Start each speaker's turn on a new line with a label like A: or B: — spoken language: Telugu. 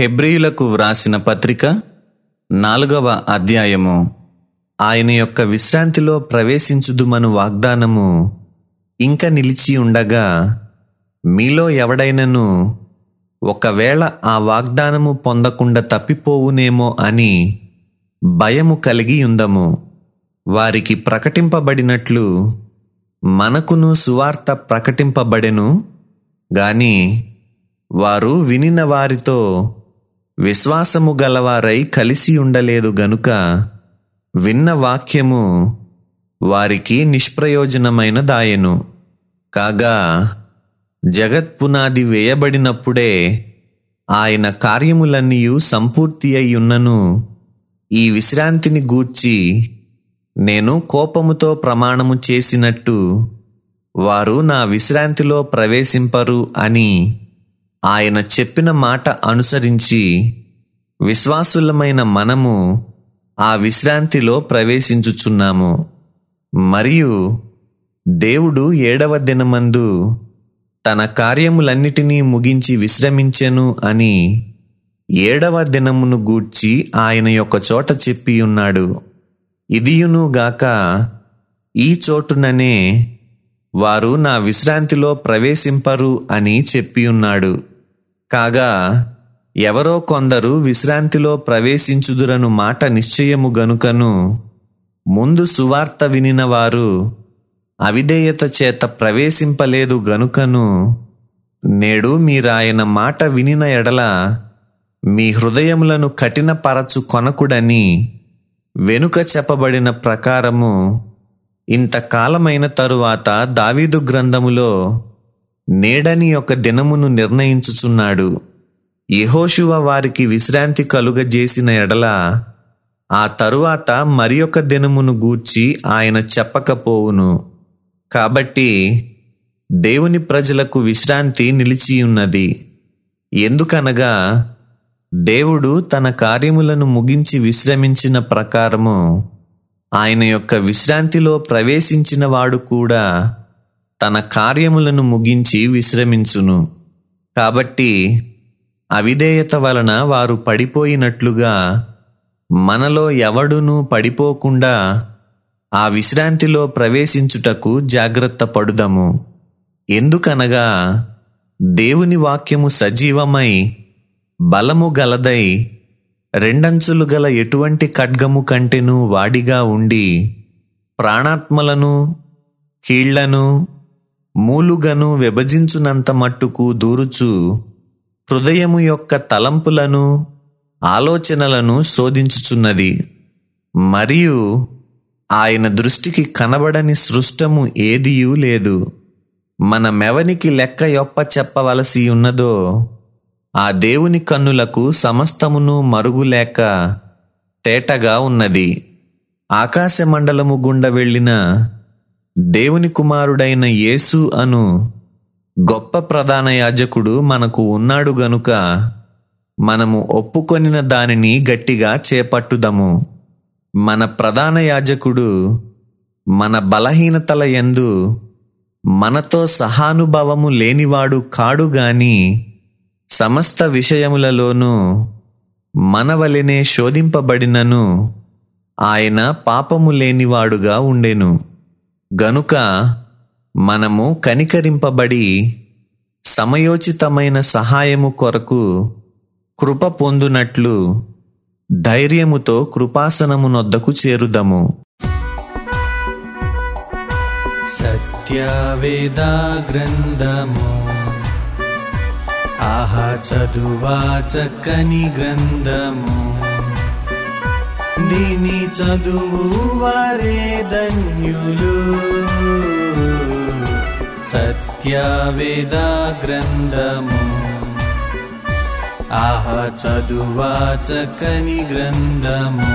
A: హెబ్రియులకు వ్రాసిన పత్రిక నాలుగవ అధ్యాయము. ఆయన యొక్క విశ్రాంతిలో ప్రవేశించుదుమను వాగ్దానము ఇంక నిలిచి ఉండగా మీలో ఎవడైనను ఒకవేళ ఆ వాగ్దానము పొందకుండా తప్పిపోవునేమో అని భయము కలిగి ఉందము. వారికి ప్రకటింపబడినట్లు మనకును సువార్త ప్రకటింపబడెను. గాని వారు వినిన వారితో విశ్వాసము గలవారై కలిసి ఉండలేదు గనుక విన్న వాక్యము వారికి నిష్ప్రయోజనమైన దాయెను. కాగా జగత్పునాది వేయబడినప్పుడే ఆయన కార్యములన్నీయు సంపూర్తి అయ్యున్నను. ఈ విశ్రాంతిని గూర్చి నేను కోపముతో ప్రమాణము చేసినట్టు వారు నా విశ్రాంతిలో ప్రవేశింపరు అని ఆయన చెప్పిన మాట అనుసరించి విశ్వాసులమైన మనము ఆ విశ్రాంతిలో ప్రవేశించుచున్నాము. మరియు దేవుడు ఏడవ దినమందు తన కార్యములన్నిటినీ ముగించి విశ్రమించెను అని ఏడవ దినమును గూర్చి ఆయన యొక్క చోట చెప్పి ఉన్నాడు ఇదియును గాక ఈ చోటుననే వారు నా విశ్రాంతిలో ప్రవేశింపరు అని చెప్పి ఉన్నాడు కాగా ఎవరో కొందరు విశ్రాంతిలో ప్రవేశించుదురను మాట నిశ్చయము గనుకను ముందు సువార్త వినిన వారు అవిధేయత చేత ప్రవేశింపలేదు గనుకను నేడు మీరాయన మాట వినిన ఎడల మీ హృదయములను కఠినపరచు కొనకుడని వెనుక చెప్పబడిన ప్రకారము ఇంతకాలమైన తరువాత దావీదు గ్రంథములో నేడని ఒక దినమును నిర్ణయించుచున్నాడు. యెహోషువ వారికి విశ్రాంతి కలుగజేసిన ఎడల ఆ తరువాత మరి ఒక దినమును గూర్చి ఆయన చెప్పకపోవును. కాబట్టి దేవుని ప్రజలకు విశ్రాంతి నిలిచి ఉన్నది ఎందుకనగా దేవుడు తన కార్యములను ముగించి విశ్రమించిన ప్రకారము ఆయన యొక్క విశ్రాంతిలో ప్రవేశించిన వాడు కూడా తన కార్యములను ముగించి విశ్రమించును. కాబట్టి అవిధేయత వలన వారు పడిపోయినట్లుగా మనలో ఎవడునూ పడిపోకుండా ఆ విశ్రాంతిలో ప్రవేశించుటకు జాగ్రత్త పడుదము. ఎందుకనగా దేవుని వాక్యము సజీవమై బలము గలదై రెండంచులు గల ఎటువంటి ఖడ్గము కంటెను వాడిగా ఉండి ప్రాణాత్మలను కీళ్ళను మూలుగను విభజించునంత మట్టుకు దూరుచు హృదయము యొక్క తలంపులను ఆలోచనలను శోధించుచున్నది. మరియు ఆయన దృష్టికి కనబడని సృష్టము ఏదియూ లేదు. మన మెవనికి లెక్క యొప్ప చెప్పవలసి ఉన్నదో ఆ దేవుని కన్నులకు సమస్తమును మరుగులేక తేటగా ఉన్నది. ఆకాశమండలము గుండా వెళ్ళిన దేవుని కుమారుడైన యేసు అను గొప్ప ప్రధాన యాజకుడు మనకు ఉన్నాడు గనుక మనము ఒప్పుకొనిన దానిని గట్టిగా చేపట్టుదము. మన ప్రధాన యాజకుడు మన బలహీనతల యందు మనతో సహానుభవము లేనివాడు కాడు గాని సమస్త విషయములలోనూ మనవలెనే శోధింపబడినను. ఆయన పాపము లేనివాడుగా ఉండెను. గనుక మనము కనికరింపబడి సమయోచితమైన సహాయము కొరకు కృప పొందునట్లు ధైర్యముతో కృపాసనమునొద్దకు చేరుదము.
B: సత్యవేదా గ్రంథము ఆహా చదువా చక్కని గ్రంథము. దీని చదువు వారే ధన్యులు. సత్యవేద గ్రంథము ఆహ చదువా చక్కని గ్రంథము.